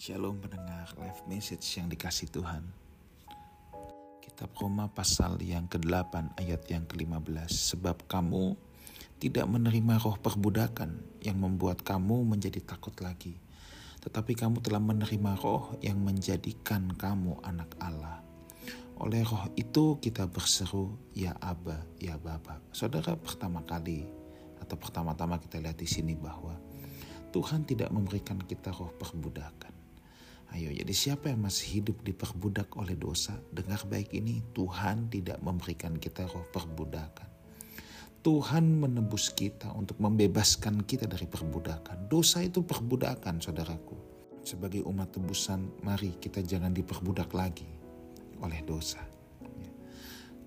Shalom pendengar live message yang dikasih Tuhan. Kitab Roma pasal yang ke-8 ayat yang ke-15. Sebab kamu tidak menerima roh perbudakan yang membuat kamu menjadi takut lagi. Tetapi kamu telah menerima roh yang menjadikan kamu anak Allah. Oleh roh itu kita berseru, ya Aba, ya Bapa. Saudara pertama kali atau pertama-tama kita lihat di sini bahwa Tuhan tidak memberikan kita roh perbudakan. Ayo, jadi siapa yang masih hidup diperbudak oleh dosa, dengar baik ini, Tuhan tidak memberikan kita roh perbudakan. Tuhan menebus kita untuk membebaskan kita dari perbudakan. Dosa itu perbudakan, saudaraku. Sebagai umat tebusan, mari kita jangan diperbudak lagi oleh dosa. Ya.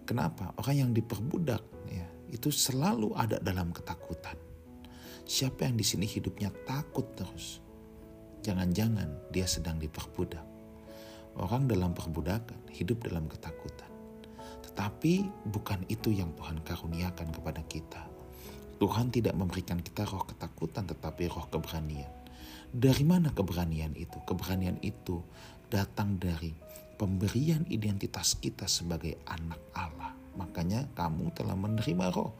Kenapa? Orang yang diperbudak ya, itu selalu ada dalam ketakutan. Siapa yang di sini hidupnya takut terus? Jangan-jangan dia sedang diperbudak. Orang dalam perbudakan hidup dalam ketakutan. Tetapi bukan itu yang Tuhan karuniakan kepada kita. Tuhan tidak memberikan kita roh ketakutan tetapi roh keberanian. Dari mana keberanian itu? Keberanian itu datang dari pemberian identitas kita sebagai anak Allah. Makanya kamu telah menerima roh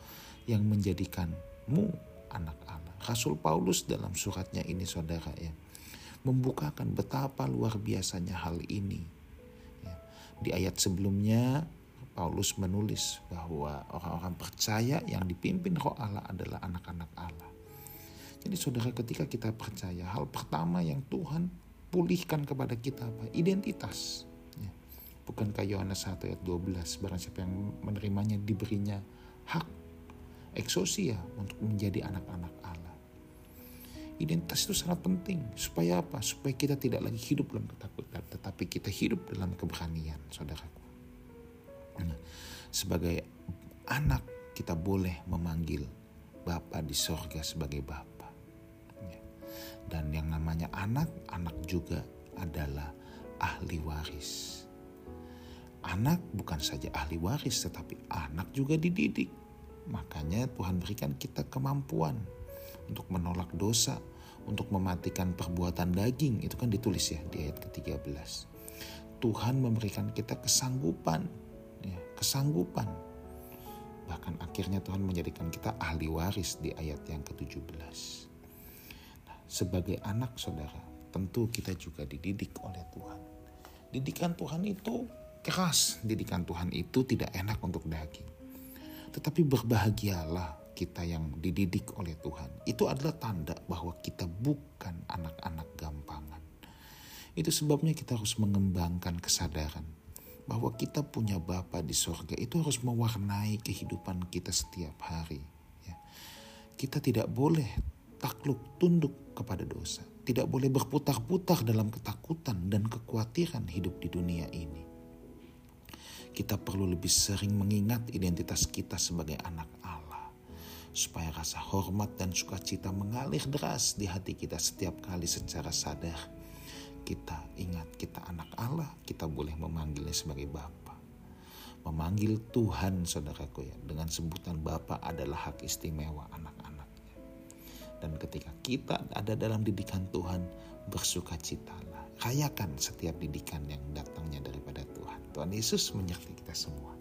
yang menjadikanmu anak Allah. Rasul Paulus dalam suratnya ini saudara ya membukakan betapa luar biasanya hal ini. Ya. Di ayat sebelumnya Paulus menulis bahwa orang-orang percaya yang dipimpin roh Allah adalah anak-anak Allah. Jadi saudara ketika kita percaya hal pertama yang Tuhan pulihkan kepada kita apa? Identitas. Ya. Bukankah Yohanes 1 ayat 12 barang siapa yang menerimanya diberinya hak eksosia untuk menjadi anak-anak Allah. Identitas itu sangat penting. Supaya apa? Supaya kita tidak lagi hidup dalam ketakutan. Tetapi kita hidup dalam keberanian, saudaraku. Nah, sebagai anak kita boleh memanggil Bapa di sorga sebagai Bapa. Ya. Dan yang namanya anak, anak juga adalah ahli waris. Anak bukan saja ahli waris, tetapi anak juga dididik. Makanya Tuhan berikan kita kemampuan untuk menolak dosa, untuk mematikan perbuatan daging. Itu kan ditulis ya di ayat ke-13. Tuhan memberikan kita kesanggupan, ya, kesanggupan. Bahkan akhirnya Tuhan menjadikan kita ahli waris di ayat yang ke-17. Nah, sebagai anak saudara, tentu kita juga dididik oleh Tuhan. Didikan Tuhan itu keras, didikan Tuhan itu tidak enak untuk daging. Tetapi berbahagialah kita yang dididik oleh Tuhan, itu adalah tanda bahwa kita bukan anak-anak gampangan. Itu sebabnya kita harus mengembangkan kesadaran bahwa kita punya Bapa di sorga itu harus mewarnai kehidupan kita setiap hari. Ya. Kita tidak boleh takluk tunduk kepada dosa. Tidak boleh berputar-putar dalam ketakutan dan kekhawatiran hidup di dunia ini. Kita perlu lebih sering mengingat identitas kita sebagai anak supaya rasa hormat dan sukacita mengalir deras di hati kita setiap kali secara sadar. Kita ingat kita anak Allah, kita boleh memanggilnya sebagai Bapa. Memanggil Tuhan saudaraku ya dengan sebutan Bapa adalah hak istimewa anak-anaknya. Dan ketika kita ada dalam didikan Tuhan, bersukacitalah. Rayakan setiap didikan yang datangnya daripada Tuhan. Tuhan Yesus menyertai kita semua.